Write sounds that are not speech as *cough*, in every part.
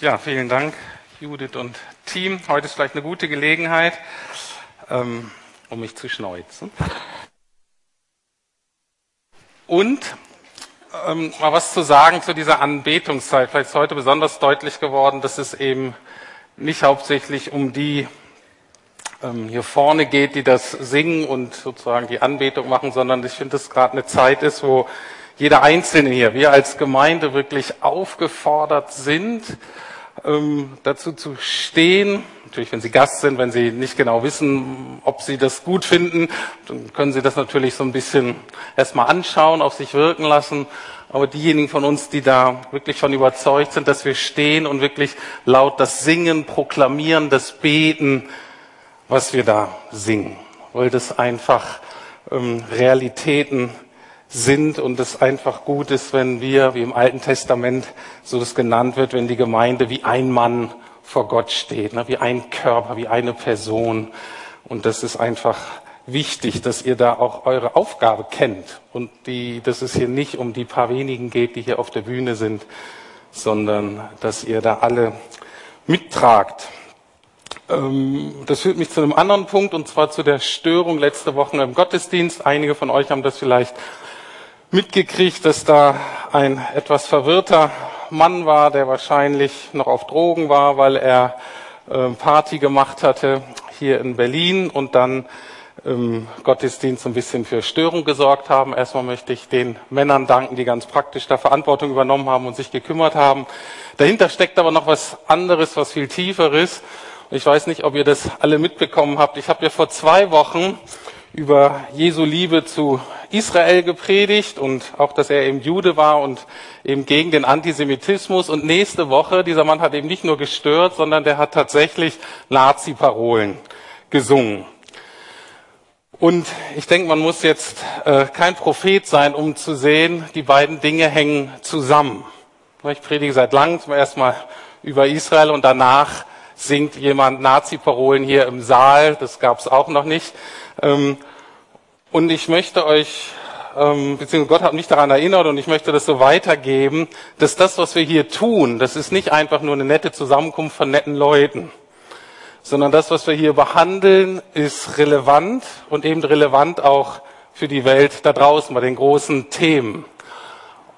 Ja, vielen Dank, Judith und Team. Heute ist vielleicht eine gute Gelegenheit, ähm, um mich zu schneuzen. Und ähm, mal was zu sagen zu dieser Anbetungszeit. Vielleicht ist heute besonders deutlich geworden, dass es eben nicht hauptsächlich um die ähm, hier vorne geht, die das singen und sozusagen die Anbetung machen, sondern ich finde, dass gerade eine Zeit ist, wo jeder Einzelne hier, wir als Gemeinde wirklich aufgefordert sind, ähm, dazu zu stehen. Natürlich, wenn Sie Gast sind, wenn Sie nicht genau wissen, ob Sie das gut finden, dann können Sie das natürlich so ein bisschen erstmal anschauen, auf sich wirken lassen. Aber diejenigen von uns, die da wirklich von überzeugt sind, dass wir stehen und wirklich laut das Singen, Proklamieren, das Beten, was wir da singen, weil das einfach ähm, Realitäten sind und es einfach gut ist, wenn wir, wie im Alten Testament so das genannt wird, wenn die Gemeinde wie ein Mann vor Gott steht, ne, wie ein Körper, wie eine Person. Und das ist einfach wichtig, dass ihr da auch eure Aufgabe kennt und die, dass es hier nicht um die paar wenigen geht, die hier auf der Bühne sind, sondern dass ihr da alle mittragt. Ähm, das führt mich zu einem anderen Punkt und zwar zu der Störung letzte Woche im Gottesdienst. Einige von euch haben das vielleicht mitgekriegt, dass da ein etwas verwirrter Mann war, der wahrscheinlich noch auf Drogen war, weil er äh, Party gemacht hatte hier in Berlin und dann im Gottesdienst ein bisschen für Störung gesorgt haben. Erstmal möchte ich den Männern danken, die ganz praktisch da Verantwortung übernommen haben und sich gekümmert haben. Dahinter steckt aber noch was anderes, was viel tieferes. Ich weiß nicht, ob ihr das alle mitbekommen habt. Ich habe ja vor zwei Wochen über Jesu Liebe zu Israel gepredigt und auch, dass er eben Jude war und eben gegen den Antisemitismus. Und nächste Woche, dieser Mann hat eben nicht nur gestört, sondern der hat tatsächlich Nazi-Parolen gesungen. Und ich denke, man muss jetzt äh, kein Prophet sein, um zu sehen, die beiden Dinge hängen zusammen. Ich predige seit langem zum ersten Mal über Israel und danach singt jemand Nazi-Parolen hier im Saal. Das gab es auch noch nicht. Ähm, und ich möchte euch, ähm, beziehungsweise Gott hat mich daran erinnert und ich möchte das so weitergeben, dass das, was wir hier tun, das ist nicht einfach nur eine nette Zusammenkunft von netten Leuten, sondern das, was wir hier behandeln, ist relevant und eben relevant auch für die Welt da draußen bei den großen Themen.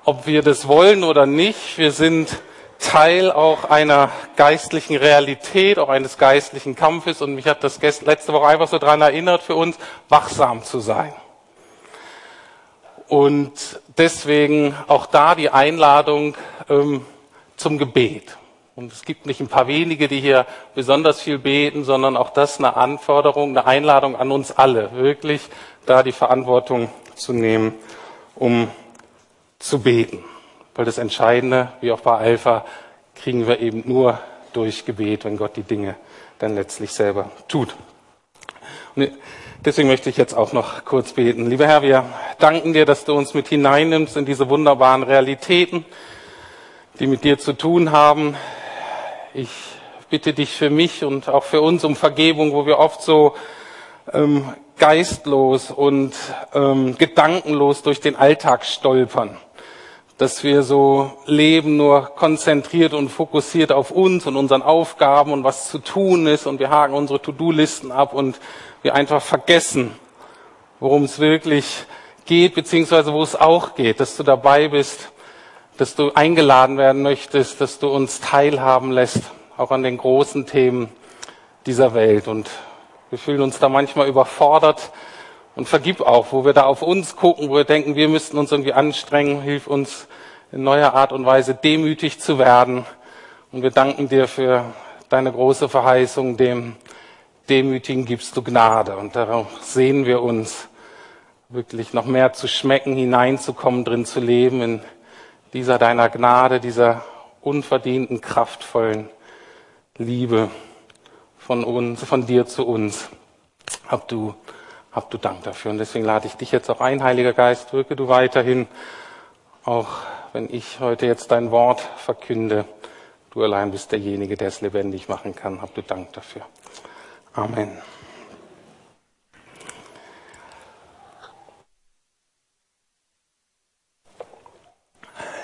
Ob wir das wollen oder nicht, wir sind Teil auch einer geistlichen Realität, auch eines geistlichen Kampfes. Und mich hat das letzte Woche einfach so daran erinnert, für uns wachsam zu sein. Und deswegen auch da die Einladung ähm, zum Gebet. Und es gibt nicht ein paar wenige, die hier besonders viel beten, sondern auch das eine Anforderung, eine Einladung an uns alle, wirklich da die Verantwortung zu nehmen, um zu beten. Weil das Entscheidende, wie auch bei Alpha, kriegen wir eben nur durch Gebet, wenn Gott die Dinge dann letztlich selber tut. Und deswegen möchte ich jetzt auch noch kurz beten. Lieber Herr, wir danken dir, dass du uns mit hineinnimmst in diese wunderbaren Realitäten, die mit dir zu tun haben. Ich bitte dich für mich und auch für uns um Vergebung, wo wir oft so ähm, geistlos und ähm, gedankenlos durch den Alltag stolpern dass wir so leben, nur konzentriert und fokussiert auf uns und unseren Aufgaben und was zu tun ist und wir haken unsere To-Do-Listen ab und wir einfach vergessen, worum es wirklich geht, beziehungsweise wo es auch geht, dass du dabei bist, dass du eingeladen werden möchtest, dass du uns teilhaben lässt, auch an den großen Themen dieser Welt. Und wir fühlen uns da manchmal überfordert, und vergib auch, wo wir da auf uns gucken, wo wir denken, wir müssten uns irgendwie anstrengen. Hilf uns in neuer Art und Weise demütig zu werden. Und wir danken dir für deine große Verheißung, dem Demütigen gibst du Gnade. Und darauf sehen wir uns, wirklich noch mehr zu schmecken, hineinzukommen, drin zu leben, in dieser deiner Gnade, dieser unverdienten, kraftvollen Liebe von uns, von dir zu uns. Hab du hab du Dank dafür. Und deswegen lade ich dich jetzt auch ein, Heiliger Geist, wirke du weiterhin, auch wenn ich heute jetzt dein Wort verkünde. Du allein bist derjenige, der es lebendig machen kann. Hab du Dank dafür. Amen.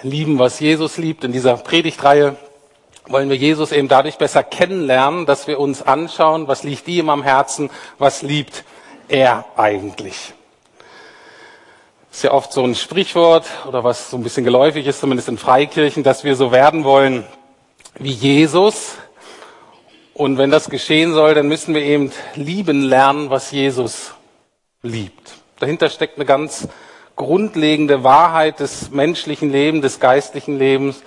Lieben, was Jesus liebt, in dieser Predigtreihe wollen wir Jesus eben dadurch besser kennenlernen, dass wir uns anschauen, was liegt ihm am Herzen, was liebt er eigentlich. Ist ja oft so ein Sprichwort oder was so ein bisschen geläufig ist, zumindest in Freikirchen, dass wir so werden wollen wie Jesus. Und wenn das geschehen soll, dann müssen wir eben lieben lernen, was Jesus liebt. Dahinter steckt eine ganz grundlegende Wahrheit des menschlichen Lebens, des geistlichen Lebens.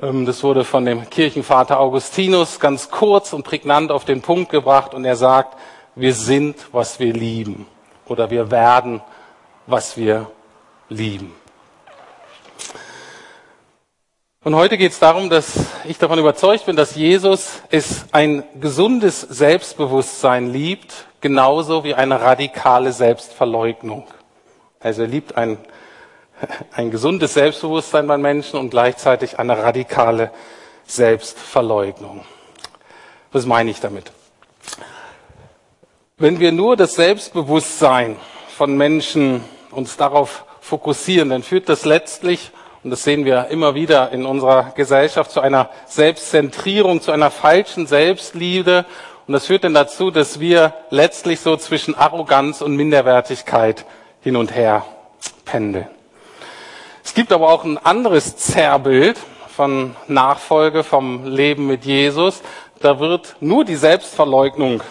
Ähm, das wurde von dem Kirchenvater Augustinus ganz kurz und prägnant auf den Punkt gebracht und er sagt, wir sind, was wir lieben oder wir werden, was wir lieben. Und heute geht es darum, dass ich davon überzeugt bin, dass Jesus es ein gesundes Selbstbewusstsein liebt, genauso wie eine radikale Selbstverleugnung. Also er liebt ein, *laughs* ein gesundes Selbstbewusstsein bei Menschen und gleichzeitig eine radikale Selbstverleugnung. Was meine ich damit? Wenn wir nur das Selbstbewusstsein von Menschen uns darauf fokussieren, dann führt das letztlich und das sehen wir immer wieder in unserer Gesellschaft, zu einer Selbstzentrierung, zu einer falschen Selbstliebe. Und das führt dann dazu, dass wir letztlich so zwischen Arroganz und Minderwertigkeit hin und her pendeln. Es gibt aber auch ein anderes Zerrbild von Nachfolge, vom Leben mit Jesus. Da wird nur die Selbstverleugnung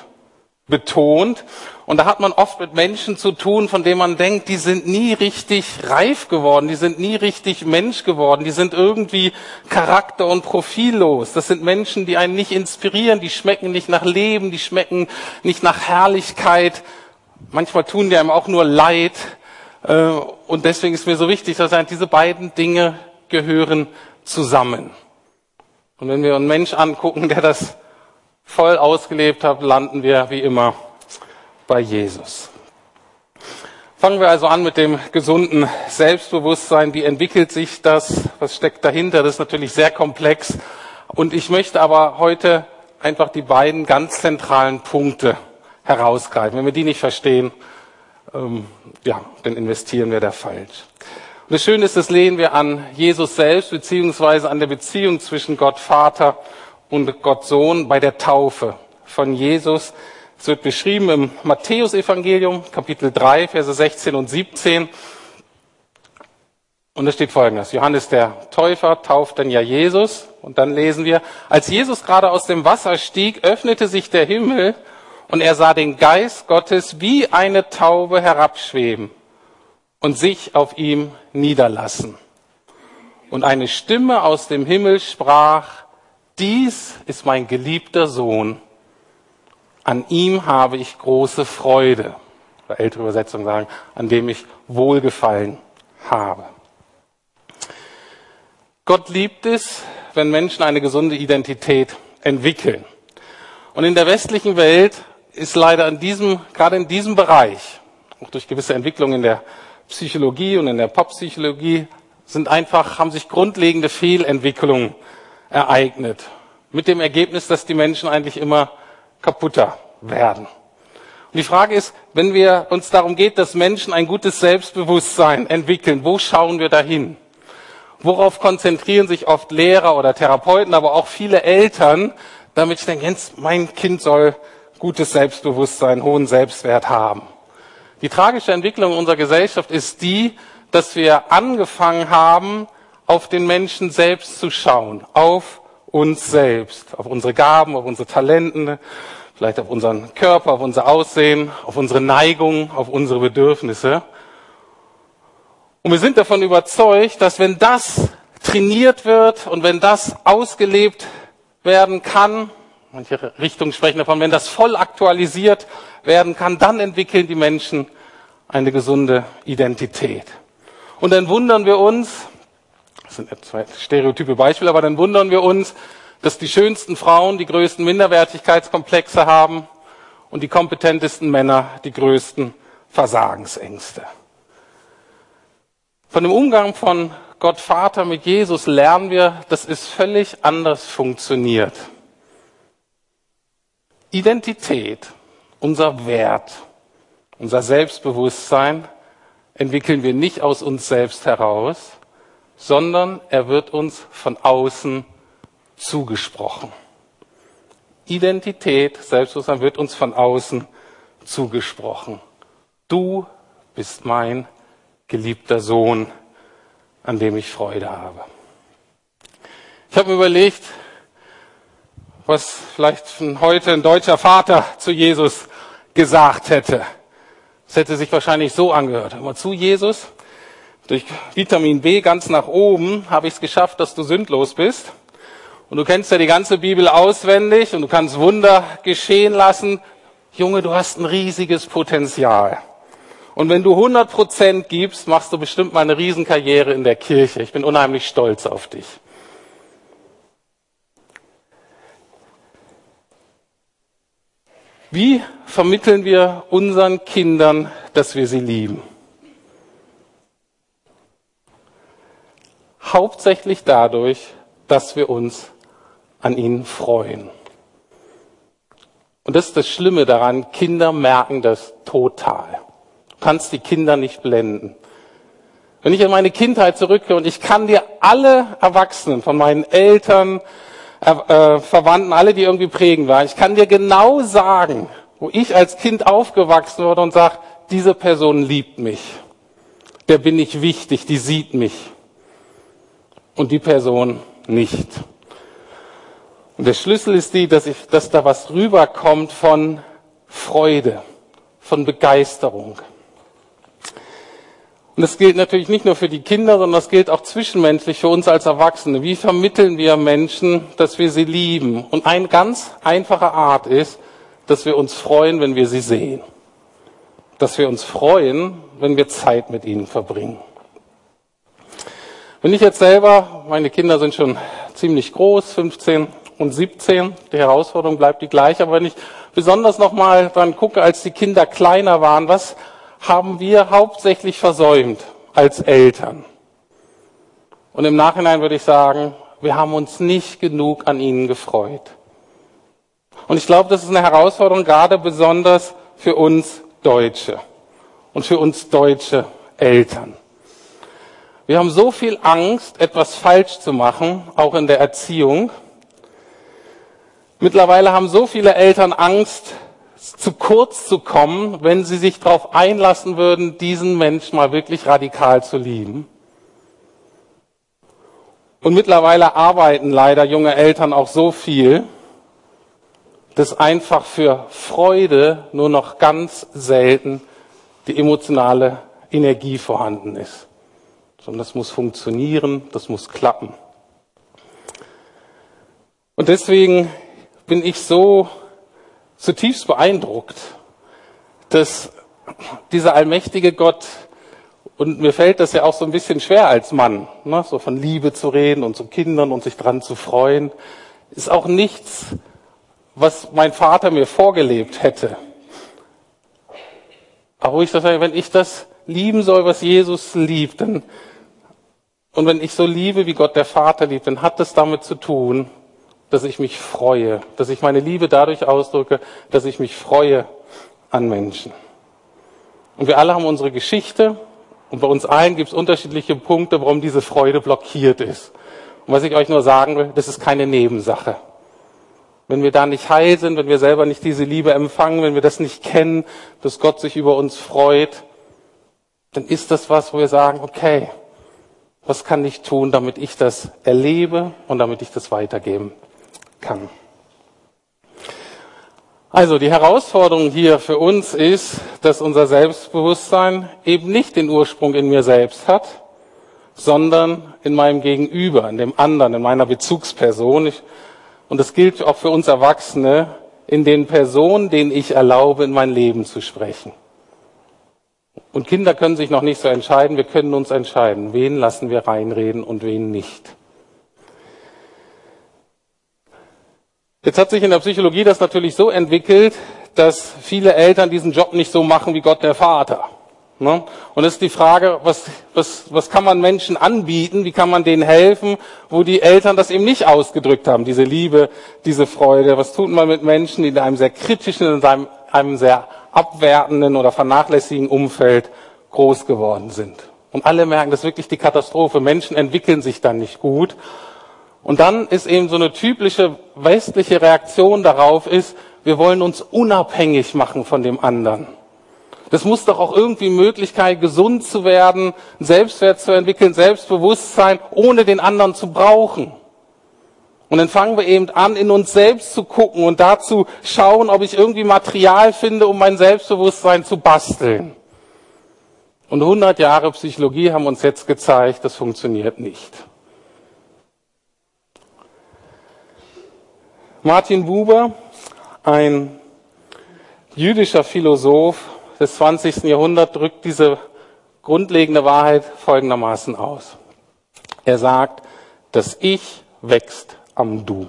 betont. Und da hat man oft mit Menschen zu tun, von denen man denkt, die sind nie richtig reif geworden, die sind nie richtig Mensch geworden, die sind irgendwie charakter- und profillos. Das sind Menschen, die einen nicht inspirieren, die schmecken nicht nach Leben, die schmecken nicht nach Herrlichkeit. Manchmal tun die einem auch nur Leid. Äh, und deswegen ist mir so wichtig, dass diese beiden Dinge gehören zusammen. Und wenn wir einen Mensch angucken, der das voll ausgelebt hat, landen wir wie immer bei Jesus. Fangen wir also an mit dem gesunden Selbstbewusstsein. Wie entwickelt sich das? Was steckt dahinter? Das ist natürlich sehr komplex. Und ich möchte aber heute einfach die beiden ganz zentralen Punkte herausgreifen. Wenn wir die nicht verstehen, ähm, ja, dann investieren wir da falsch. Und das Schöne ist, das lehnen wir an Jesus selbst, beziehungsweise an der Beziehung zwischen Gott Vater und Gott Sohn bei der Taufe von Jesus. Es wird beschrieben im Matthäusevangelium, Kapitel 3, Verse 16 und 17. Und es steht folgendes. Johannes der Täufer tauft dann ja Jesus. Und dann lesen wir, als Jesus gerade aus dem Wasser stieg, öffnete sich der Himmel und er sah den Geist Gottes wie eine Taube herabschweben und sich auf ihm niederlassen. Und eine Stimme aus dem Himmel sprach, dies ist mein geliebter Sohn, an ihm habe ich große Freude, oder ältere Übersetzungen sagen, an dem ich Wohlgefallen habe. Gott liebt es, wenn Menschen eine gesunde Identität entwickeln. Und in der westlichen Welt ist leider in diesem, gerade in diesem Bereich, auch durch gewisse Entwicklungen in der Psychologie und in der Poppsychologie, sind einfach, haben sich grundlegende Fehlentwicklungen ereignet. Mit dem Ergebnis, dass die Menschen eigentlich immer kaputter werden. Und die Frage ist, wenn wir uns darum geht, dass Menschen ein gutes Selbstbewusstsein entwickeln, wo schauen wir dahin? Worauf konzentrieren sich oft Lehrer oder Therapeuten, aber auch viele Eltern, damit ich denke, mein Kind soll gutes Selbstbewusstsein, hohen Selbstwert haben. Die tragische Entwicklung unserer Gesellschaft ist die, dass wir angefangen haben, auf den Menschen selbst zu schauen, auf uns selbst, auf unsere Gaben, auf unsere Talenten, vielleicht auf unseren Körper, auf unser Aussehen, auf unsere Neigungen, auf unsere Bedürfnisse. Und wir sind davon überzeugt, dass wenn das trainiert wird und wenn das ausgelebt werden kann, manche Richtungen sprechen davon, wenn das voll aktualisiert werden kann, dann entwickeln die Menschen eine gesunde Identität. Und dann wundern wir uns, das sind zwei stereotype Beispiele, aber dann wundern wir uns, dass die schönsten Frauen die größten Minderwertigkeitskomplexe haben und die kompetentesten Männer die größten Versagensängste. Von dem Umgang von Gott Vater mit Jesus lernen wir, dass es völlig anders funktioniert. Identität, unser Wert, unser Selbstbewusstsein entwickeln wir nicht aus uns selbst heraus, sondern er wird uns von außen zugesprochen. Identität, Selbstbewusstsein wird uns von außen zugesprochen. Du bist mein geliebter Sohn, an dem ich Freude habe. Ich habe mir überlegt, was vielleicht heute ein deutscher Vater zu Jesus gesagt hätte. Es hätte sich wahrscheinlich so angehört. Immer zu Jesus, durch Vitamin B ganz nach oben habe ich es geschafft, dass du sündlos bist. Und du kennst ja die ganze Bibel auswendig und du kannst Wunder geschehen lassen. Junge, du hast ein riesiges Potenzial. Und wenn du 100 Prozent gibst, machst du bestimmt mal eine Riesenkarriere in der Kirche. Ich bin unheimlich stolz auf dich. Wie vermitteln wir unseren Kindern, dass wir sie lieben? Hauptsächlich dadurch, dass wir uns an ihnen freuen. Und das ist das Schlimme daran, Kinder merken das total. Du kannst die Kinder nicht blenden. Wenn ich an meine Kindheit zurückgehe und ich kann dir alle Erwachsenen von meinen Eltern, äh, äh, Verwandten, alle, die irgendwie prägend waren, ich kann dir genau sagen, wo ich als Kind aufgewachsen wurde und sage, diese Person liebt mich. Der bin ich wichtig, die sieht mich. Und die Person nicht. Und der Schlüssel ist die, dass, ich, dass da was rüberkommt von Freude, von Begeisterung. Und das gilt natürlich nicht nur für die Kinder, sondern das gilt auch zwischenmenschlich für uns als Erwachsene. Wie vermitteln wir Menschen, dass wir sie lieben? Und eine ganz einfache Art ist, dass wir uns freuen, wenn wir sie sehen. Dass wir uns freuen, wenn wir Zeit mit ihnen verbringen. Wenn ich jetzt selber, meine Kinder sind schon ziemlich groß, 15 und 17, die Herausforderung bleibt die gleiche, aber wenn ich besonders nochmal dran gucke, als die Kinder kleiner waren, was haben wir hauptsächlich versäumt als Eltern? Und im Nachhinein würde ich sagen, wir haben uns nicht genug an ihnen gefreut. Und ich glaube, das ist eine Herausforderung gerade besonders für uns Deutsche und für uns deutsche Eltern. Wir haben so viel Angst, etwas falsch zu machen, auch in der Erziehung. Mittlerweile haben so viele Eltern Angst, zu kurz zu kommen, wenn sie sich darauf einlassen würden, diesen Menschen mal wirklich radikal zu lieben. Und mittlerweile arbeiten leider junge Eltern auch so viel, dass einfach für Freude nur noch ganz selten die emotionale Energie vorhanden ist. Sondern das muss funktionieren, das muss klappen. Und deswegen bin ich so zutiefst beeindruckt, dass dieser allmächtige Gott, und mir fällt das ja auch so ein bisschen schwer als Mann, ne, so von Liebe zu reden und zu Kindern und sich dran zu freuen, ist auch nichts, was mein Vater mir vorgelebt hätte. Aber wo ich sage, wenn ich das lieben soll, was Jesus liebt, dann, und wenn ich so liebe, wie Gott der Vater liebt, dann hat das damit zu tun, dass ich mich freue, dass ich meine Liebe dadurch ausdrücke, dass ich mich freue an Menschen. Und wir alle haben unsere Geschichte und bei uns allen gibt es unterschiedliche Punkte, warum diese Freude blockiert ist. Und was ich euch nur sagen will, das ist keine Nebensache wenn wir da nicht heil sind, wenn wir selber nicht diese Liebe empfangen, wenn wir das nicht kennen, dass Gott sich über uns freut, dann ist das was, wo wir sagen, okay, was kann ich tun, damit ich das erlebe und damit ich das weitergeben kann. Also die Herausforderung hier für uns ist, dass unser Selbstbewusstsein eben nicht den Ursprung in mir selbst hat, sondern in meinem Gegenüber, in dem anderen, in meiner Bezugsperson. Ich und das gilt auch für uns Erwachsene, in den Personen, denen ich erlaube, in mein Leben zu sprechen. Und Kinder können sich noch nicht so entscheiden, wir können uns entscheiden, wen lassen wir reinreden und wen nicht. Jetzt hat sich in der Psychologie das natürlich so entwickelt, dass viele Eltern diesen Job nicht so machen wie Gott der Vater. Ne? Und es ist die Frage, was, was, was kann man Menschen anbieten, wie kann man denen helfen, wo die Eltern das eben nicht ausgedrückt haben, diese Liebe, diese Freude. Was tut man mit Menschen, die in einem sehr kritischen, in einem, einem sehr abwertenden oder vernachlässigen Umfeld groß geworden sind. Und alle merken, das ist wirklich die Katastrophe. Menschen entwickeln sich dann nicht gut. Und dann ist eben so eine typische westliche Reaktion darauf ist, wir wollen uns unabhängig machen von dem anderen. Das muss doch auch irgendwie Möglichkeit, gesund zu werden, Selbstwert zu entwickeln, Selbstbewusstsein, ohne den anderen zu brauchen. Und dann fangen wir eben an, in uns selbst zu gucken und dazu schauen, ob ich irgendwie Material finde, um mein Selbstbewusstsein zu basteln. Und 100 Jahre Psychologie haben uns jetzt gezeigt, das funktioniert nicht. Martin Buber, ein jüdischer Philosoph des 20. Jahrhunderts, drückt diese grundlegende Wahrheit folgendermaßen aus. Er sagt, das Ich wächst am Du.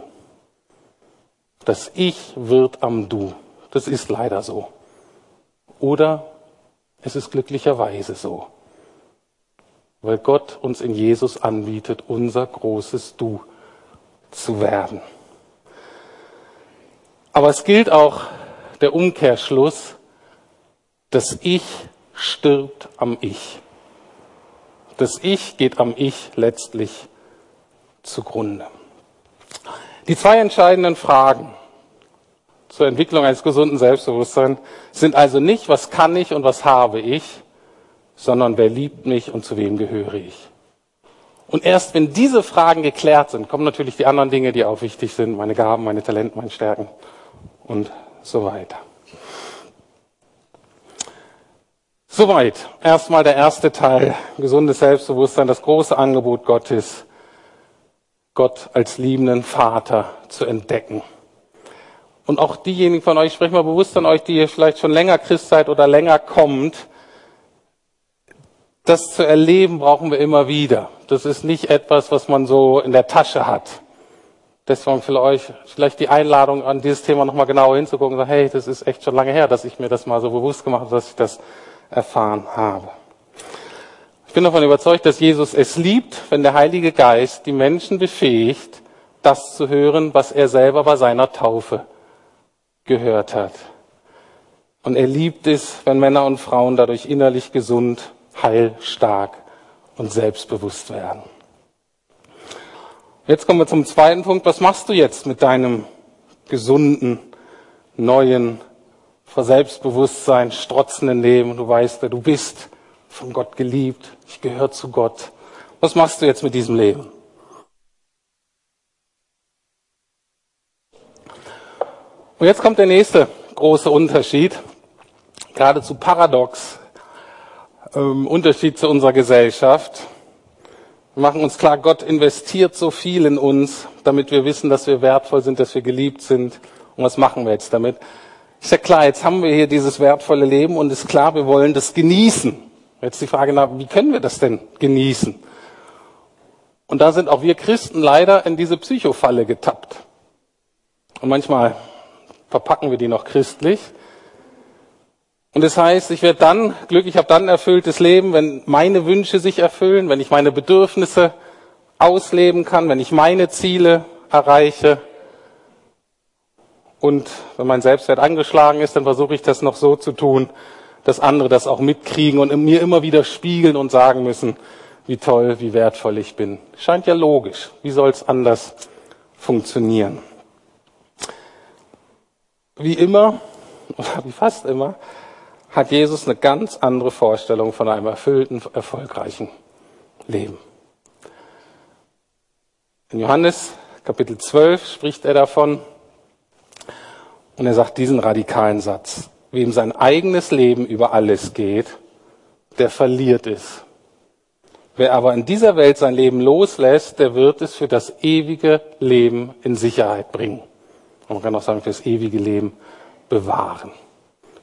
Das Ich wird am Du. Das ist leider so. Oder es ist glücklicherweise so. Weil Gott uns in Jesus anbietet, unser großes Du zu werden. Aber es gilt auch der Umkehrschluss, das Ich stirbt am Ich. Das Ich geht am Ich letztlich zugrunde. Die zwei entscheidenden Fragen zur Entwicklung eines gesunden Selbstbewusstseins sind also nicht, was kann ich und was habe ich, sondern wer liebt mich und zu wem gehöre ich. Und erst wenn diese Fragen geklärt sind, kommen natürlich die anderen Dinge, die auch wichtig sind, meine Gaben, meine Talente, meine Stärken und so weiter. Soweit erstmal der erste Teil, gesundes Selbstbewusstsein, das große Angebot Gottes, Gott als liebenden Vater zu entdecken. Und auch diejenigen von euch, ich spreche mal bewusst an euch, die vielleicht schon länger Christ seid oder länger kommt, das zu erleben brauchen wir immer wieder. Das ist nicht etwas, was man so in der Tasche hat. Deswegen für euch vielleicht die Einladung, an dieses Thema nochmal genauer hinzugucken und sagen, hey, das ist echt schon lange her, dass ich mir das mal so bewusst gemacht habe, dass ich das erfahren habe. Ich bin davon überzeugt, dass Jesus es liebt, wenn der Heilige Geist die Menschen befähigt, das zu hören, was er selber bei seiner Taufe gehört hat. Und er liebt es, wenn Männer und Frauen dadurch innerlich gesund, heil, stark und selbstbewusst werden. Jetzt kommen wir zum zweiten Punkt. Was machst du jetzt mit deinem gesunden, neuen, vor Selbstbewusstsein strotzenden Leben? Du weißt, wer du bist, von Gott geliebt, ich gehöre zu Gott. Was machst du jetzt mit diesem Leben? Und jetzt kommt der nächste große Unterschied, geradezu paradox, ähm, Unterschied zu unserer Gesellschaft. Wir machen uns klar, Gott investiert so viel in uns, damit wir wissen, dass wir wertvoll sind, dass wir geliebt sind. Und was machen wir jetzt damit? Ist ja klar, jetzt haben wir hier dieses wertvolle Leben und ist klar, wir wollen das genießen. Jetzt die Frage nach, wie können wir das denn genießen? Und da sind auch wir Christen leider in diese Psychofalle getappt. Und manchmal verpacken wir die noch christlich. Und das heißt, ich werde dann glücklich, habe dann ein erfülltes Leben, wenn meine Wünsche sich erfüllen, wenn ich meine Bedürfnisse ausleben kann, wenn ich meine Ziele erreiche. Und wenn mein Selbstwert angeschlagen ist, dann versuche ich das noch so zu tun, dass andere das auch mitkriegen und mir immer wieder spiegeln und sagen müssen, wie toll, wie wertvoll ich bin. Scheint ja logisch. Wie soll es anders funktionieren? Wie immer, oder wie fast immer, hat Jesus eine ganz andere Vorstellung von einem erfüllten, erfolgreichen Leben. In Johannes Kapitel 12 spricht er davon und er sagt diesen radikalen Satz. Wem sein eigenes Leben über alles geht, der verliert es. Wer aber in dieser Welt sein Leben loslässt, der wird es für das ewige Leben in Sicherheit bringen. Und man kann auch sagen, für das ewige Leben bewahren.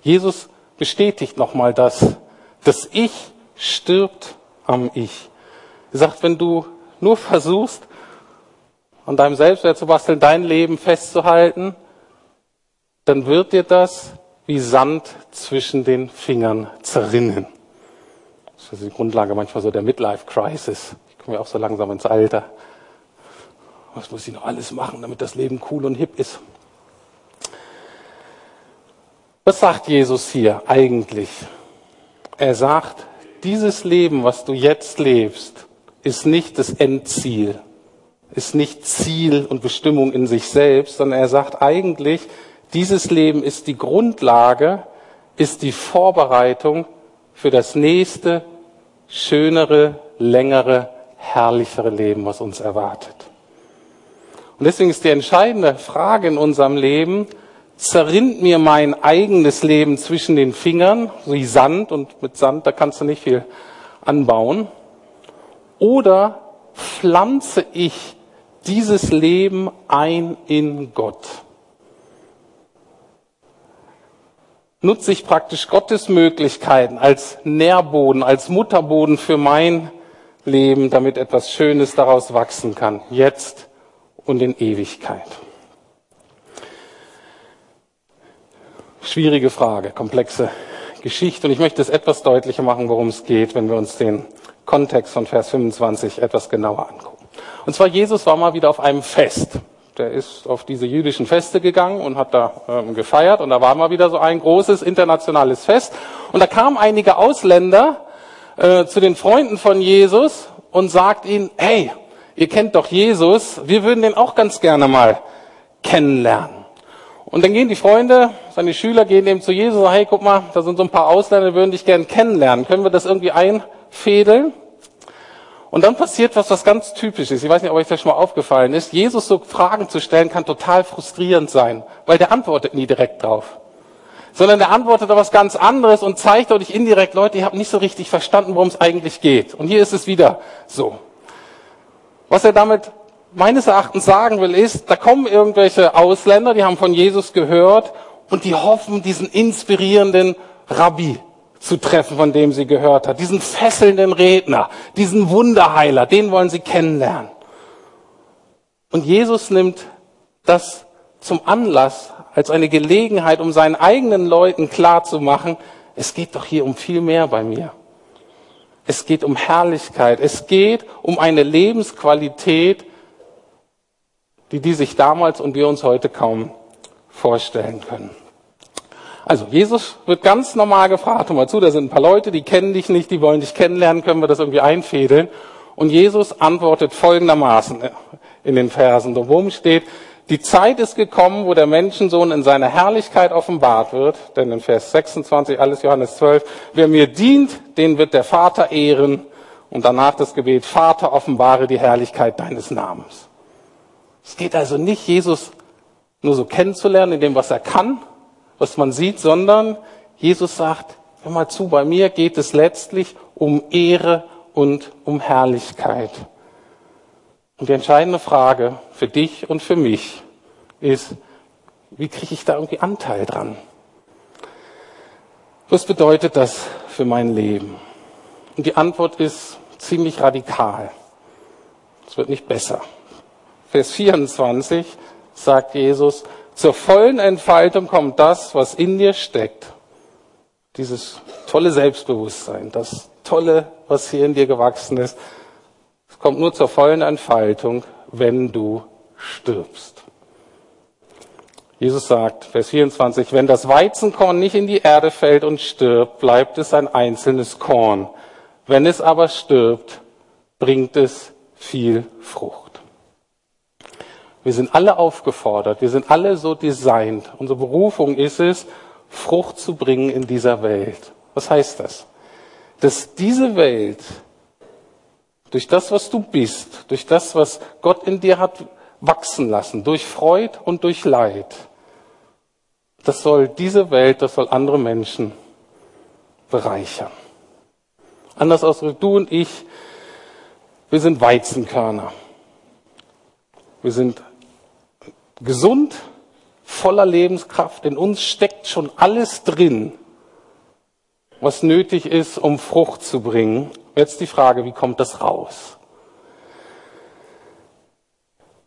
Jesus bestätigt nochmal das. Das Ich stirbt am Ich. Er sagt, wenn du nur versuchst, an deinem Selbstwert zu basteln, dein Leben festzuhalten, dann wird dir das wie Sand zwischen den Fingern zerrinnen. Das ist die Grundlage manchmal so der Midlife Crisis. Ich komme ja auch so langsam ins Alter. Was muss ich noch alles machen, damit das Leben cool und hip ist? Was sagt Jesus hier eigentlich? Er sagt, dieses Leben, was du jetzt lebst, ist nicht das Endziel. ist nicht Ziel und Bestimmung in sich selbst, sondern er sagt eigentlich, dieses Leben ist die Grundlage, ist die Vorbereitung für das nächste, schönere, längere, herrlichere Leben, was uns erwartet. Und deswegen ist die entscheidende Frage in unserem Leben, zerrinnt mir mein eigenes Leben zwischen den Fingern, wie Sand, und mit Sand, da kannst du nicht viel anbauen, oder pflanze ich dieses Leben ein in Gott? Nutze ich praktisch Gottes Möglichkeiten als Nährboden, als Mutterboden für mein Leben, damit etwas Schönes daraus wachsen kann, jetzt und in Ewigkeit. Schwierige Frage, komplexe Geschichte. Und ich möchte es etwas deutlicher machen, worum es geht, wenn wir uns den Kontext von Vers 25 etwas genauer angucken. Und zwar, Jesus war mal wieder auf einem Fest. Der ist auf diese jüdischen Feste gegangen und hat da ähm, gefeiert. Und da war mal wieder so ein großes internationales Fest. Und da kamen einige Ausländer äh, zu den Freunden von Jesus und sagt ihnen, hey, ihr kennt doch Jesus, wir würden den auch ganz gerne mal kennenlernen. Und dann gehen die Freunde, seine Schüler gehen eben zu Jesus und sagen, hey, guck mal, da sind so ein paar Ausländer, die würden dich gerne kennenlernen. Können wir das irgendwie einfädeln? Und dann passiert was, was ganz typisch ist. Ich weiß nicht, ob euch das schon mal aufgefallen ist. Jesus so Fragen zu stellen, kann total frustrierend sein, weil der antwortet nie direkt drauf. Sondern der antwortet auf was ganz anderes und zeigt euch indirekt, Leute, ihr habt nicht so richtig verstanden, worum es eigentlich geht. Und hier ist es wieder so. Was er damit meines Erachtens sagen will, ist, da kommen irgendwelche Ausländer, die haben von Jesus gehört und die hoffen, diesen inspirierenden Rabbi zu treffen, von dem sie gehört hat. Diesen fesselnden Redner, diesen Wunderheiler, den wollen sie kennenlernen. Und Jesus nimmt das zum Anlass, als eine Gelegenheit, um seinen eigenen Leuten klarzumachen, es geht doch hier um viel mehr bei mir. Es geht um Herrlichkeit. Es geht um eine Lebensqualität, die die sich damals und wir uns heute kaum vorstellen können. Also Jesus wird ganz normal gefragt, hör mal zu, da sind ein paar Leute, die kennen dich nicht, die wollen dich kennenlernen, können wir das irgendwie einfädeln? Und Jesus antwortet folgendermaßen in den Versen, wo steht, die Zeit ist gekommen, wo der Menschensohn in seiner Herrlichkeit offenbart wird, denn in Vers 26, alles Johannes 12, wer mir dient, den wird der Vater ehren und danach das Gebet, Vater, offenbare die Herrlichkeit deines Namens. Es geht also nicht, Jesus nur so kennenzulernen in dem, was er kann, was man sieht, sondern Jesus sagt, hör mal zu, bei mir geht es letztlich um Ehre und um Herrlichkeit. Und die entscheidende Frage für dich und für mich ist, wie kriege ich da irgendwie Anteil dran? Was bedeutet das für mein Leben? Und die Antwort ist ziemlich radikal. Es wird nicht besser. Vers 24 sagt Jesus, zur vollen Entfaltung kommt das, was in dir steckt. Dieses tolle Selbstbewusstsein, das tolle, was hier in dir gewachsen ist, es kommt nur zur vollen Entfaltung, wenn du stirbst. Jesus sagt, Vers 24, wenn das Weizenkorn nicht in die Erde fällt und stirbt, bleibt es ein einzelnes Korn. Wenn es aber stirbt, bringt es viel Frucht. Wir sind alle aufgefordert, wir sind alle so designt. Unsere Berufung ist es, Frucht zu bringen in dieser Welt. Was heißt das? Dass diese Welt durch das, was du bist, durch das, was Gott in dir hat wachsen lassen, durch Freud und durch Leid, das soll diese Welt, das soll andere Menschen bereichern. Anders ausgedrückt, du und ich, wir sind Weizenkörner. Wir sind gesund, voller Lebenskraft. In uns steckt schon alles drin, was nötig ist, um Frucht zu bringen. Jetzt die Frage, wie kommt das raus?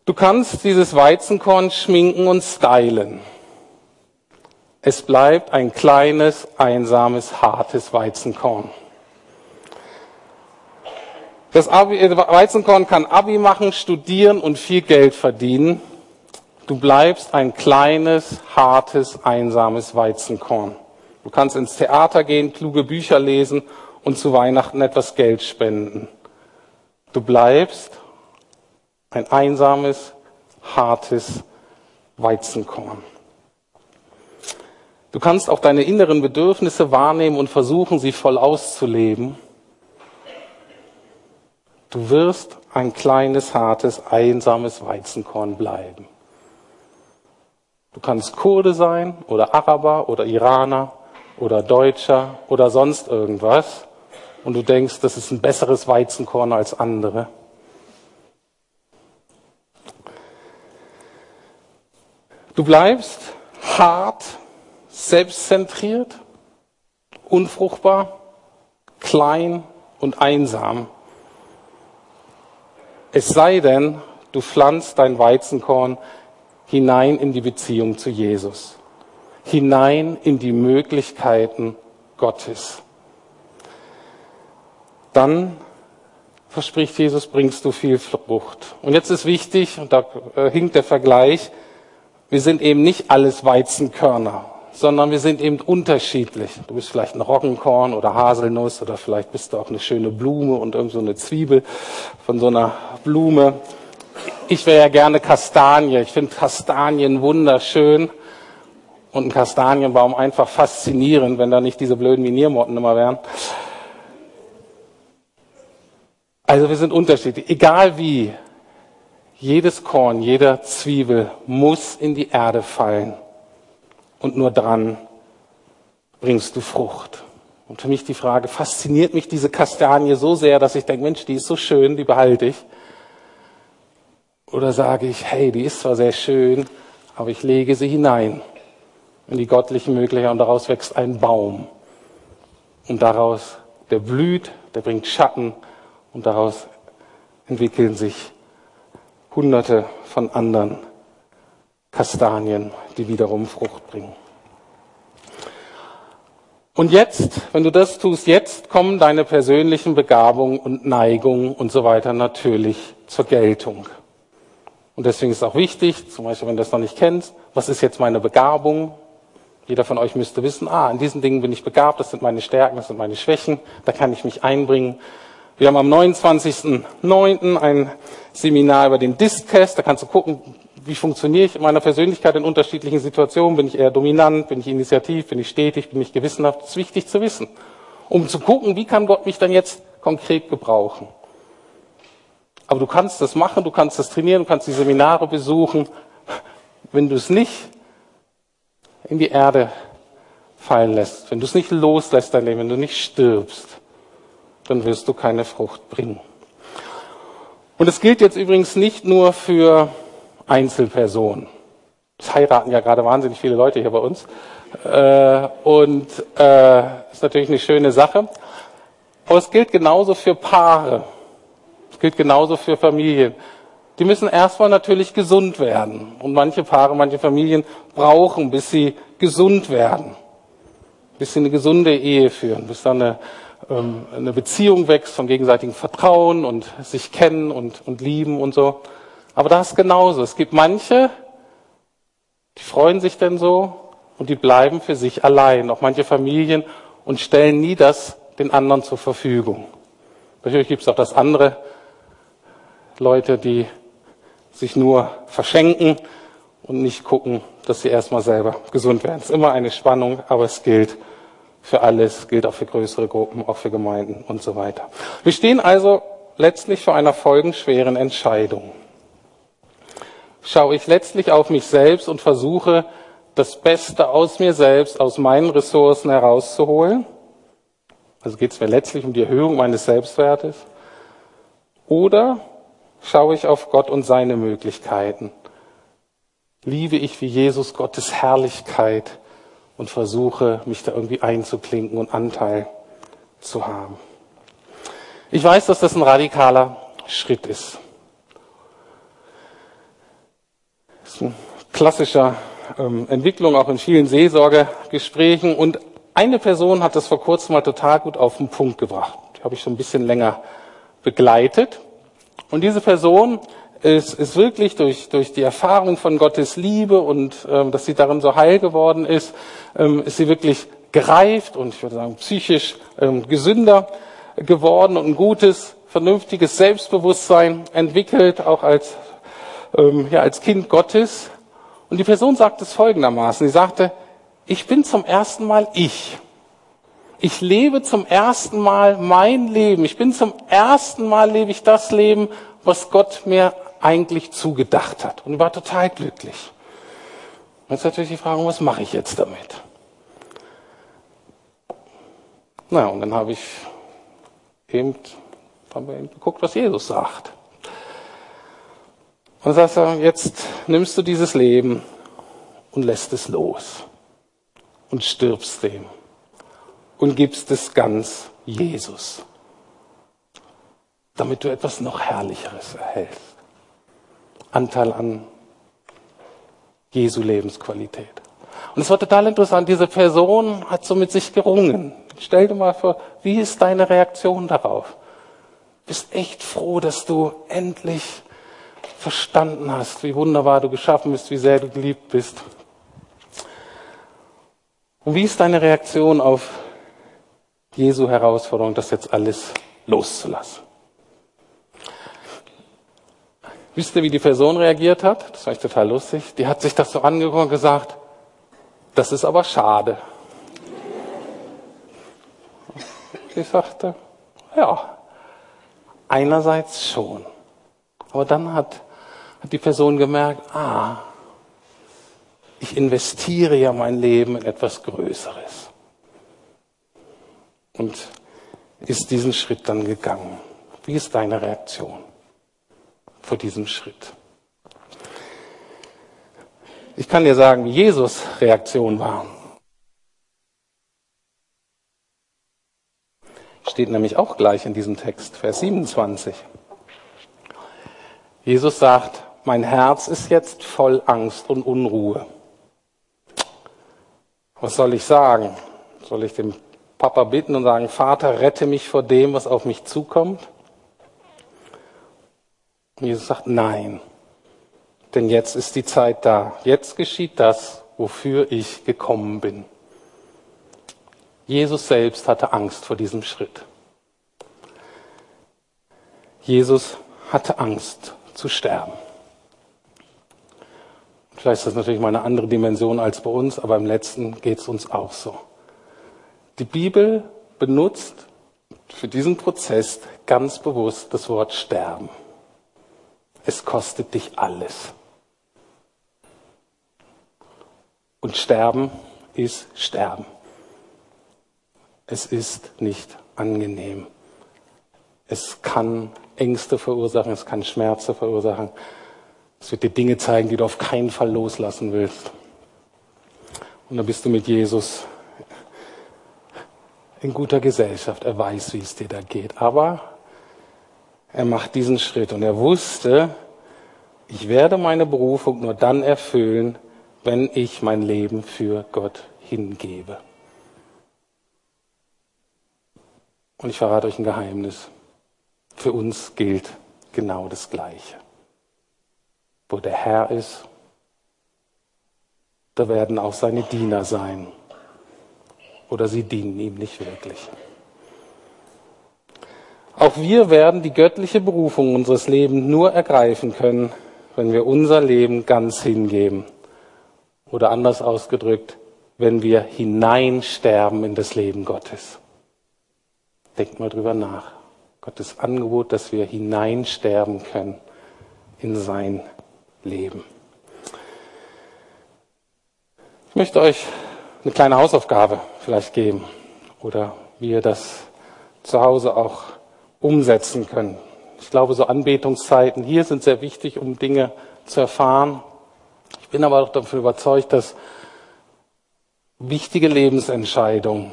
Du kannst dieses Weizenkorn schminken und stylen. Es bleibt ein kleines, einsames, hartes Weizenkorn. Das Weizenkorn kann Abi machen, studieren und viel Geld verdienen. Du bleibst ein kleines, hartes, einsames Weizenkorn. Du kannst ins Theater gehen, kluge Bücher lesen und zu Weihnachten etwas Geld spenden. Du bleibst Ein einsames, hartes Weizenkorn. Du kannst auch deine inneren Bedürfnisse wahrnehmen und versuchen, sie voll auszuleben. Du wirst ein kleines, hartes, einsames Weizenkorn bleiben. Du kannst Kurde sein oder Araber oder Iraner oder Deutscher oder sonst irgendwas und du denkst, das ist ein besseres Weizenkorn als andere. Du bleibst hart, selbstzentriert, unfruchtbar, klein und einsam. Es sei denn, du pflanzt dein Weizenkorn hinein in die Beziehung zu Jesus, hinein in die Möglichkeiten Gottes. Dann verspricht Jesus, bringst du viel Frucht. Und jetzt ist wichtig, und da äh, hinkt der Vergleich, wir sind eben nicht alles Weizenkörner, sondern wir sind eben unterschiedlich. Du bist vielleicht ein Roggenkorn oder Haselnuss oder vielleicht bist du auch eine schöne Blume und irgend so eine Zwiebel von so einer Blume ich wäre ja gerne Kastanie. Ich finde Kastanien wunderschön und ein Kastanienbaum einfach faszinierend, wenn da nicht diese blöden Miniermotten immer wären. Also wir sind unterschiedlich. Egal wie, jedes Korn, jeder Zwiebel muss in die Erde fallen. Und nur dran bringst du Frucht. Und für mich die Frage, fasziniert mich diese Kastanie so sehr, dass ich denke, Mensch, die ist so schön, die behalte ich. Oder sage ich, hey, die ist zwar sehr schön, aber ich lege sie hinein in die göttlichen Möglichkeiten und daraus wächst ein Baum. Und daraus, der blüht, der bringt Schatten und daraus entwickeln sich hunderte von anderen Kastanien, die wiederum Frucht bringen. Und jetzt, wenn du das tust, jetzt kommen deine persönlichen Begabungen und Neigungen und so weiter natürlich zur Geltung. Und deswegen ist es auch wichtig, zum Beispiel, wenn du das noch nicht kennst, was ist jetzt meine Begabung? Jeder von euch müsste wissen, ah, in diesen Dingen bin ich begabt, das sind meine Stärken, das sind meine Schwächen, da kann ich mich einbringen. Wir haben am 29.09. ein Seminar über den Disk-Test, da kannst du gucken, wie funktioniere ich in meiner Persönlichkeit in unterschiedlichen Situationen, bin ich eher dominant, bin ich initiativ, bin ich stetig, bin ich gewissenhaft, das ist wichtig zu wissen. Um zu gucken, wie kann Gott mich dann jetzt konkret gebrauchen. Aber du kannst das machen, du kannst das trainieren, du kannst die Seminare besuchen. Wenn du es nicht in die Erde fallen lässt, wenn du es nicht loslässt, dein Leben, wenn du nicht stirbst, dann wirst du keine Frucht bringen. Und es gilt jetzt übrigens nicht nur für Einzelpersonen. Es heiraten ja gerade wahnsinnig viele Leute hier bei uns. Äh, und äh, ist natürlich eine schöne Sache. Aber es gilt genauso für Paare. Das gilt genauso für Familien. Die müssen erstmal natürlich gesund werden. Und manche Paare, manche Familien brauchen, bis sie gesund werden. Bis sie eine gesunde Ehe führen, bis dann eine, ähm, eine Beziehung wächst von gegenseitigem Vertrauen und sich kennen und, und lieben und so. Aber das ist genauso. Es gibt manche, die freuen sich denn so und die bleiben für sich allein. Auch manche Familien und stellen nie das den anderen zur Verfügung. Natürlich gibt es auch das andere, Leute, die sich nur verschenken und nicht gucken, dass sie erstmal selber gesund werden. Es ist immer eine Spannung, aber es gilt für alles, gilt auch für größere Gruppen, auch für Gemeinden und so weiter. Wir stehen also letztlich vor einer folgenschweren Entscheidung. Schaue ich letztlich auf mich selbst und versuche, das Beste aus mir selbst, aus meinen Ressourcen herauszuholen? Also geht es mir letztlich um die Erhöhung meines Selbstwertes? Oder schaue ich auf Gott und seine Möglichkeiten? Liebe ich wie Jesus Gottes Herrlichkeit und versuche, mich da irgendwie einzuklinken und Anteil zu haben? Ich weiß, dass das ein radikaler Schritt ist. Das ist eine klassische ähm, Entwicklung auch in vielen Seelsorgegesprächen. Und eine Person hat das vor kurzem mal total gut auf den Punkt gebracht. Die habe ich schon ein bisschen länger begleitet. Und diese Person ist, ist wirklich durch, durch die Erfahrung von Gottes Liebe und ähm, dass sie darin so heil geworden ist, ähm, ist sie wirklich gereift und ich würde sagen psychisch ähm, gesünder geworden und ein gutes vernünftiges Selbstbewusstsein entwickelt, auch als, ähm, ja, als Kind Gottes. Und die Person sagt es folgendermaßen. Sie sagte, ich bin zum ersten Mal ich. Ich lebe zum ersten Mal mein Leben. Ich bin zum ersten Mal lebe ich das Leben, was Gott mir eigentlich zugedacht hat. Und war total glücklich. Jetzt natürlich die Frage, was mache ich jetzt damit? Na, und dann habe ich eben, haben wir eben geguckt, was Jesus sagt. Und sagt er, jetzt nimmst du dieses Leben und lässt es los und stirbst dem und gibst es ganz Jesus, damit du etwas noch Herrlicheres erhältst. Anteil an Jesu Lebensqualität. Und es war total interessant, diese Person hat so mit sich gerungen. Stell dir mal vor, wie ist deine Reaktion darauf? Bist echt froh, dass du endlich verstanden hast, wie wunderbar du geschaffen bist, wie sehr du geliebt bist. Und wie ist deine Reaktion auf Jesu Herausforderung, das jetzt alles loszulassen? Wisst ihr, wie die Person reagiert hat? Das war ich total lustig. Die hat sich das so angeguckt und gesagt, das ist aber schade. Ich sagte, ja, einerseits schon. Aber dann hat, hat die Person gemerkt, ah, ich investiere ja mein Leben in etwas Größeres. Und ist diesen Schritt dann gegangen. Wie ist deine Reaktion vor diesem Schritt? Ich kann dir sagen, wie Jesus Reaktion war. Steht nämlich auch gleich in diesem Text, Vers 27. Jesus sagt, mein Herz ist jetzt voll Angst und Unruhe. Was soll ich sagen? Soll ich dem Papa bitten und sagen, Vater, rette mich vor dem, was auf mich zukommt? Und Jesus sagt, nein, denn jetzt ist die Zeit da. Jetzt geschieht das, wofür ich gekommen bin. Jesus selbst hatte Angst vor diesem Schritt. Jesus hatte Angst zu sterben. Vielleicht ist das natürlich mal eine andere Dimension als bei uns, aber im letzten geht es uns auch so. Die Bibel benutzt für diesen Prozess ganz bewusst das Wort sterben. Es kostet dich alles. Und sterben ist sterben. Es ist nicht angenehm. Es kann Ängste verursachen, es kann Schmerzen verursachen. Es wird dir Dinge zeigen, die du auf keinen Fall loslassen willst. Und dann bist du mit Jesus in guter Gesellschaft. Er weiß, wie es dir da geht. Aber er macht diesen Schritt und er wusste, ich werde meine Berufung nur dann erfüllen, wenn ich mein Leben für Gott hingebe. Und ich verrate euch ein Geheimnis. Für uns gilt genau das Gleiche. Wo der Herr ist, da werden auch seine Diener sein. Oder sie dienen ihm nicht wirklich. Auch wir werden die göttliche Berufung unseres Lebens nur ergreifen können, wenn wir unser Leben ganz hingeben. Oder anders ausgedrückt, wenn wir hineinsterben in das Leben Gottes. Denkt mal drüber nach. Gottes Angebot, dass wir hineinsterben können in sein Leben. Ich möchte euch eine kleine Hausaufgabe vielleicht geben oder wie ihr das zu Hause auch umsetzen könnt. Ich glaube, so Anbetungszeiten hier sind sehr wichtig, um Dinge zu erfahren. Ich bin aber auch davon überzeugt, dass wichtige Lebensentscheidungen,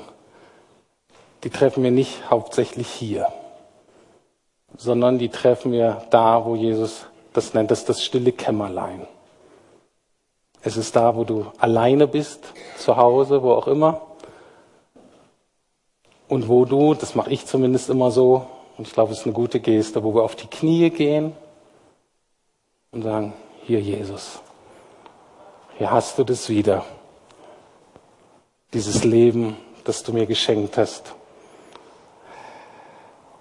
die treffen wir nicht hauptsächlich hier sondern die treffen wir da, wo Jesus das nennt, das das stille Kämmerlein. Es ist da, wo du alleine bist, zu Hause, wo auch immer. Und wo du, das mache ich zumindest immer so, und ich glaube, es ist eine gute Geste, wo wir auf die Knie gehen und sagen, hier Jesus, hier hast du das wieder. Dieses Leben, das du mir geschenkt hast.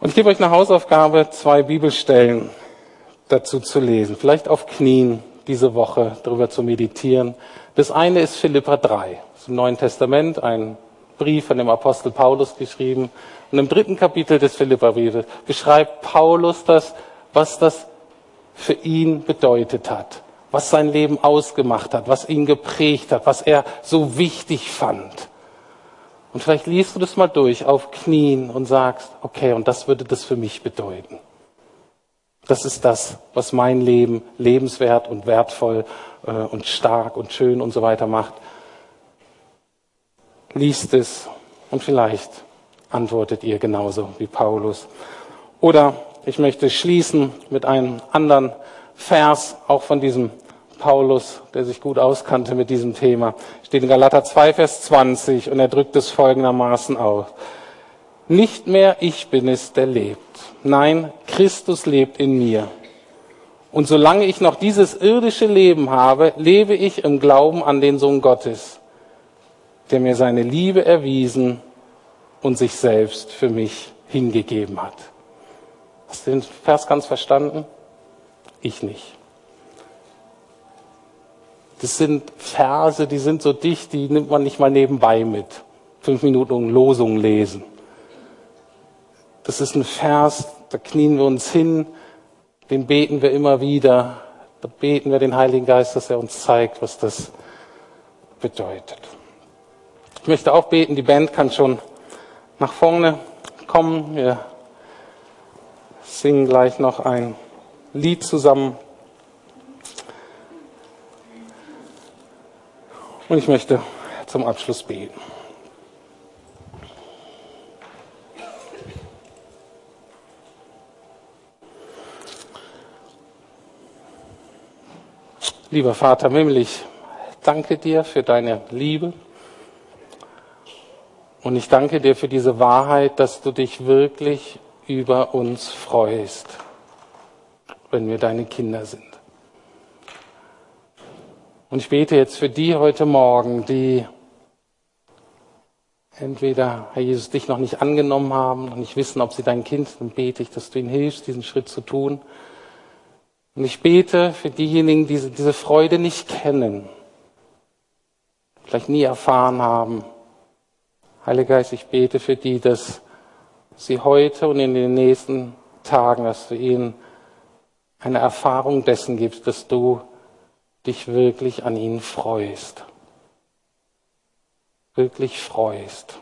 Und ich gebe euch eine Hausaufgabe, zwei Bibelstellen dazu zu lesen. Vielleicht auf Knien diese Woche darüber zu meditieren. Das eine ist Philippa 3, das ist im Neuen Testament, ein Brief von dem Apostel Paulus geschrieben. Und im dritten Kapitel des Philippa-Briefes beschreibt Paulus das, was das für ihn bedeutet hat, was sein Leben ausgemacht hat, was ihn geprägt hat, was er so wichtig fand. Und vielleicht liest du das mal durch auf Knien und sagst, okay, und das würde das für mich bedeuten. Das ist das, was mein Leben lebenswert und wertvoll äh, und stark und schön und so weiter macht. Liest es und vielleicht antwortet ihr genauso wie Paulus. Oder ich möchte schließen mit einem anderen Vers, auch von diesem Paulus, der sich gut auskannte mit diesem Thema. Steht in Galater 2, Vers 20 und er drückt es folgendermaßen aus. Nicht mehr ich bin es, der lebt. Nein, Christus lebt in mir. Und solange ich noch dieses irdische Leben habe, lebe ich im Glauben an den Sohn Gottes, der mir seine Liebe erwiesen und sich selbst für mich hingegeben hat. Hast du den Vers ganz verstanden? Ich nicht. Das sind Verse, die sind so dicht, die nimmt man nicht mal nebenbei mit. Fünf Minuten Losung lesen. Das ist ein Vers, da knien wir uns hin, den beten wir immer wieder. Da beten wir den Heiligen Geist, dass er uns zeigt, was das bedeutet. Ich möchte auch beten, die Band kann schon nach vorne kommen. Wir singen gleich noch ein Lied zusammen. Und ich möchte zum Abschluss beten. Lieber Vater Himmel, ich danke dir für deine Liebe. Und ich danke dir für diese Wahrheit, dass du dich wirklich über uns freust, wenn wir deine Kinder sind. Und ich bete jetzt für die heute Morgen, die entweder, Herr Jesus, dich noch nicht angenommen haben und nicht wissen, ob sie dein Kind sind, bete ich, dass du ihnen hilfst, diesen Schritt zu tun. Und ich bete für diejenigen, die diese Freude nicht kennen, vielleicht nie erfahren haben. Heiliger Geist, ich bete für die, dass sie heute und in den nächsten Tagen, dass du ihnen eine Erfahrung dessen gibst, dass du dich wirklich an ihnen freust. Wirklich freust.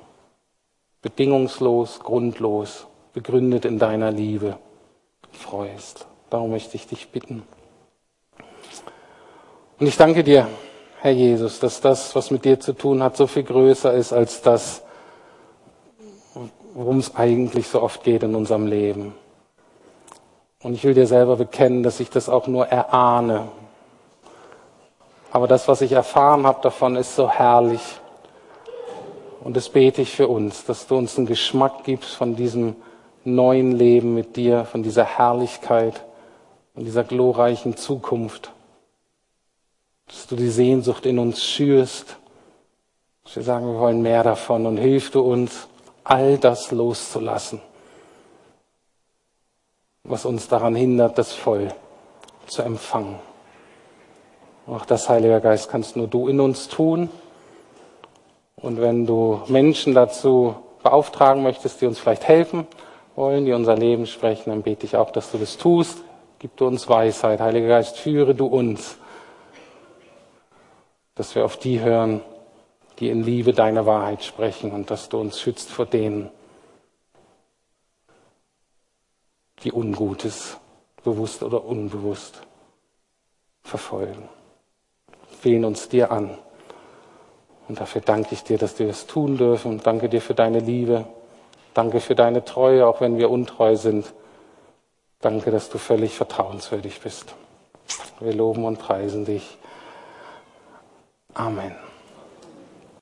Bedingungslos, grundlos, begründet in deiner Liebe freust. Darum möchte ich dich bitten. Und ich danke dir, Herr Jesus, dass das, was mit dir zu tun hat, so viel größer ist als das, worum es eigentlich so oft geht in unserem Leben. Und ich will dir selber bekennen, dass ich das auch nur erahne, aber das, was ich erfahren habe davon, ist so herrlich. Und das bete ich für uns, dass du uns einen Geschmack gibst von diesem neuen Leben mit dir, von dieser Herrlichkeit, von dieser glorreichen Zukunft. Dass du die Sehnsucht in uns schürst. Dass wir sagen, wir wollen mehr davon und hilf du uns, all das loszulassen, was uns daran hindert, das voll zu empfangen. Auch das, Heiliger Geist, kannst nur du in uns tun. Und wenn du Menschen dazu beauftragen möchtest, die uns vielleicht helfen wollen, die unser Leben sprechen, dann bete ich auch, dass du das tust. Gib du uns Weisheit. Heiliger Geist, führe du uns, dass wir auf die hören, die in Liebe deine Wahrheit sprechen und dass du uns schützt vor denen, die Ungutes, bewusst oder unbewusst, verfolgen befehlen uns dir an. Und dafür danke ich dir, dass wir das tun dürfen. Danke dir für deine Liebe. Danke für deine Treue, auch wenn wir untreu sind. Danke, dass du völlig vertrauenswürdig bist. Wir loben und preisen dich. Amen.